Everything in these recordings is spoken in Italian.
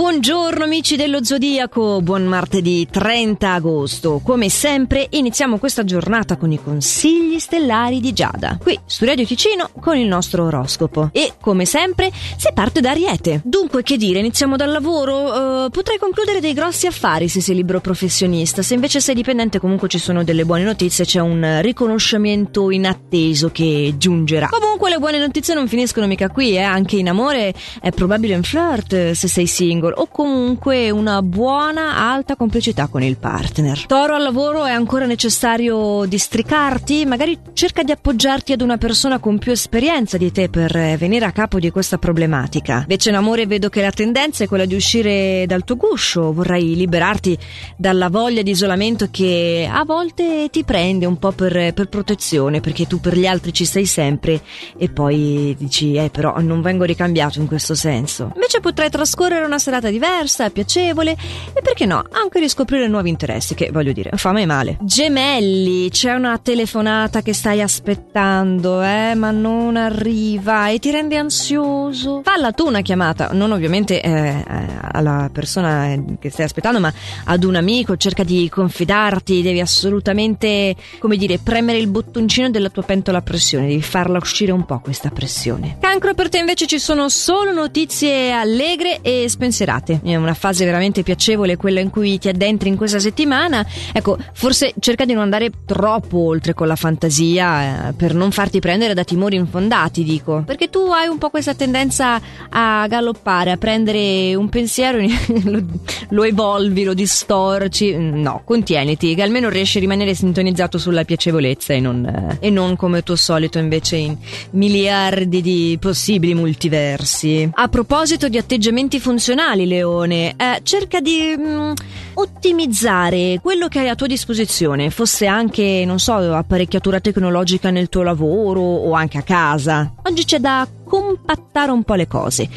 Buongiorno amici dello Zodiaco, buon martedì 30 agosto. Come sempre iniziamo questa giornata con i consigli stellari di Giada, qui su Radio Ticino con il nostro oroscopo. E come sempre si parte da Ariete. Dunque che dire, iniziamo dal lavoro? Uh, potrai concludere dei grossi affari se sei libero professionista, se invece sei dipendente comunque ci sono delle buone notizie, c'è un riconoscimento inatteso che giungerà. Comunque le buone notizie non finiscono mica qui, eh? anche in amore è probabile un flirt se sei single single o comunque una buona alta complicità con il partner. Toro al lavoro è ancora necessario districarti, magari cerca di appoggiarti ad una persona con più esperienza di te per venire a capo di questa problematica. Invece in amore vedo che la tendenza è quella di uscire dal tuo guscio, vorrai liberarti dalla voglia di isolamento che a volte ti prende un po' per, per protezione perché tu per gli altri ci sei sempre e poi dici eh però non vengo ricambiato in questo senso. Invece potrai trascorrere una serata diversa, piacevole e perché no, anche riscoprire nuovi interessi, che voglio dire, fa mai male. Gemelli, c'è una telefonata che stai aspettando, eh, ma non arriva e ti rende ansioso. Falla tu una chiamata, non ovviamente eh, eh alla persona che stai aspettando, ma ad un amico, cerca di confidarti, devi assolutamente, come dire, premere il bottoncino della tua pentola a pressione, devi farla uscire un po' questa pressione. Cancro per te invece ci sono solo notizie allegre e spensiate serate. È una fase veramente piacevole quella in cui ti addentri in questa settimana. Ecco, forse cerca di non andare troppo oltre con la fantasia eh, per non farti prendere da timori infondati, dico. Perché tu hai un po' questa tendenza a galoppare, a prendere un pensiero, lo, lo evolvi, lo distorci. No, contieniti, che almeno riesci a rimanere sintonizzato sulla piacevolezza e non, eh, e non come tuo solito invece in miliardi di possibili multiversi. A proposito di atteggiamenti funzionali, funzionali, Leone. Eh, cerca di mh, mm, ottimizzare quello che hai a tua disposizione, fosse anche, non so, apparecchiatura tecnologica nel tuo lavoro o anche a casa. Oggi c'è da compattare un po' le cose.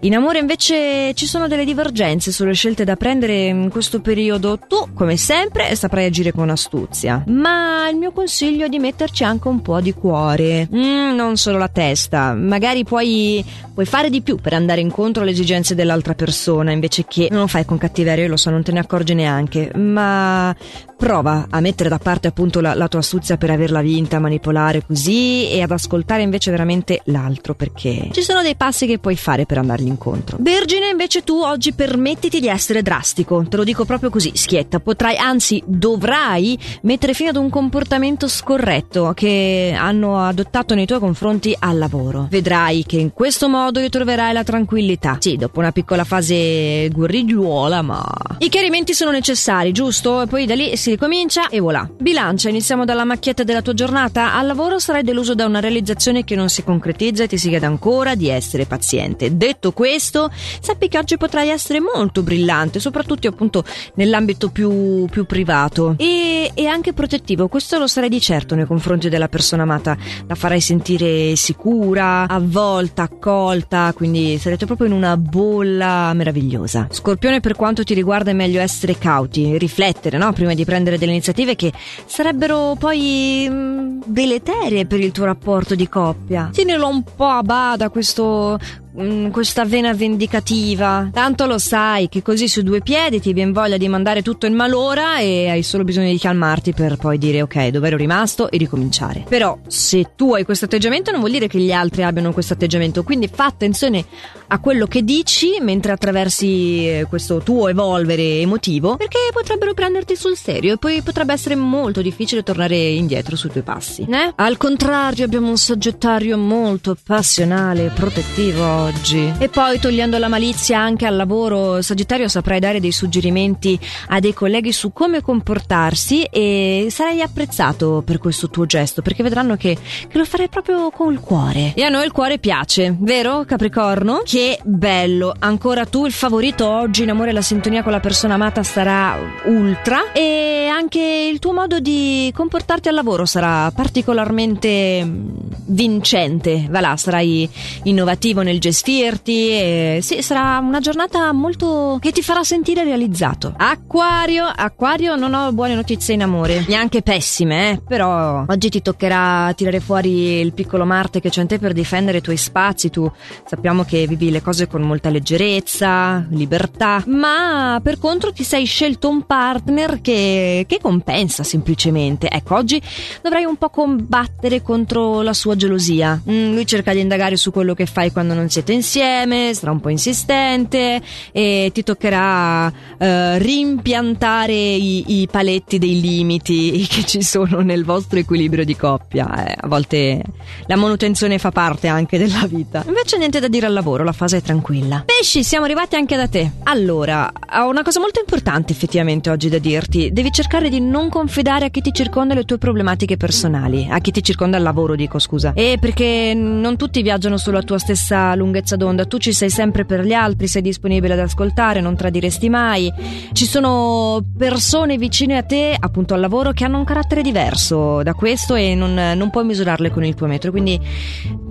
In amore invece ci sono delle divergenze sulle scelte da prendere in questo periodo. Tu, come sempre, saprai agire con astuzia. Ma il mio consiglio è di metterci anche un po' di cuore. Mm, non solo la testa. Magari puoi, puoi fare di più per andare incontro alle esigenze dell'altra persona, invece che non lo fai con cattiveria, io lo so, non te ne accorgi neanche. Ma prova a mettere da parte appunto la, la tua astuzia per averla vinta, manipolare così e ad ascoltare invece veramente l'altro perché ci sono dei passi che puoi fare per andargli incontro. Vergine invece tu oggi permettiti di essere drastico, te lo dico proprio così, schietta, potrai anzi dovrai mettere fine ad un comportamento scorretto che hanno adottato nei tuoi confronti al lavoro. Vedrai che in questo modo ritroverai la tranquillità. Sì, dopo una piccola fase guerrigliuola, ma i chiarimenti sono necessari, giusto? E poi da lì si ricomincia e voilà. Bilancia, iniziamo dalla macchietta della tua giornata. Al lavoro sarai deluso da una realizzazione che non si concretizza e ti si chiede ancora di essere paziente. Detto questo, sappi che oggi potrai essere molto brillante, soprattutto appunto nell'ambito più, più privato e, e anche protettivo. Questo lo sarai di certo nei confronti della persona amata. La farai sentire sicura, avvolta, accolta, quindi sarete proprio in una bolla meravigliosa. Scorpione, per quanto ti riguarda, è meglio essere cauti, riflettere, no? Prima di prendere delle iniziative che sarebbero poi mm, deleterie per il tuo rapporto di coppia. Tienilo un po' a bada questo Mm, questa vena vendicativa. Tanto lo sai che così su due piedi ti viene voglia di mandare tutto in malora e hai solo bisogno di calmarti per poi dire ok, dove ero rimasto e ricominciare. Però se tu hai questo atteggiamento non vuol dire che gli altri abbiano questo atteggiamento, quindi fa attenzione a quello che dici mentre attraversi eh, questo tuo evolvere emotivo, perché potrebbero prenderti sul serio e poi potrebbe essere molto difficile tornare indietro sui tuoi passi. Eh? Al contrario, abbiamo un sagittario molto passionale e protettivo oggi. E poi togliendo la malizia anche al lavoro, Sagittario saprai dare dei suggerimenti a dei colleghi su come comportarsi e sarai apprezzato per questo tuo gesto perché vedranno che, che lo farai proprio col cuore. E a noi il cuore piace, vero Capricorno? Che bello, ancora tu il favorito oggi in amore la sintonia con la persona amata sarà ultra e anche il tuo modo di comportarti al lavoro sarà particolarmente mm, vincente. Va là, sarai innovativo nel gestire gestirti e sì, sarà una giornata molto che ti farà sentire realizzato. Acquario, Acquario, non ho buone notizie in amore, neanche pessime, eh, però oggi ti toccherà tirare fuori il piccolo Marte che c'è in te per difendere i tuoi spazi, tu sappiamo che vivi le cose con molta leggerezza, libertà, ma per contro ti sei scelto un partner che, che compensa semplicemente. Ecco, oggi dovrai un po' combattere contro la sua gelosia. Mm, lui cerca di indagare su quello che fai quando non siete insieme, sarà un po' insistente e ti toccherà eh, rimpiantare i, i, paletti dei limiti che ci sono nel vostro equilibrio di coppia. Eh, a volte la manutenzione fa parte anche della vita. Invece niente da dire al lavoro, la fase è tranquilla. Pesci, siamo arrivati anche da te. Allora, ho una cosa molto importante effettivamente oggi da dirti. Devi cercare di non confidare a chi ti circonda le tue problematiche personali, a chi ti circonda al lavoro, dico scusa. E perché non tutti viaggiano sulla tua stessa lunghezza d'onda, tu ci sei sempre per gli altri, sei disponibile ad ascoltare, non tradiresti mai. Ci sono persone vicine a te, appunto al lavoro, che hanno un carattere diverso da questo e non, non puoi misurarle con il tuo metro, quindi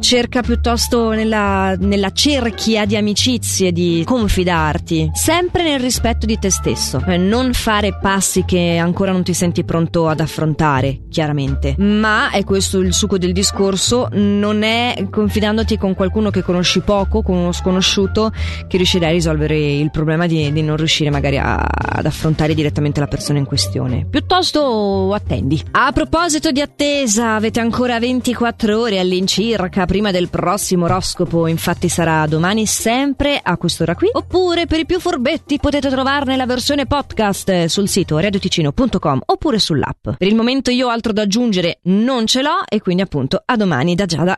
cerca piuttosto nella, nella cerchia di amicizie di confidarti, sempre nel rispetto di te stesso, eh, non fare passi che ancora non ti senti pronto ad affrontare, chiaramente. Ma è questo il succo del discorso, non è confidandoti con qualcuno che conosci poco, con uno sconosciuto, che riuscirai a risolvere il problema di, di non riuscire magari a, ad affrontare direttamente la persona in questione. Piuttosto attendi. A proposito di attesa, avete ancora 24 ore all'incirca prima del prossimo oroscopo, infatti sarà domani sempre a quest'ora qui. Oppure per i più furbetti potete trovarne la versione podcast sul sito radioticino.com oppure sull'app. Per il momento io altro da aggiungere non ce l'ho e quindi appunto a domani da Giada.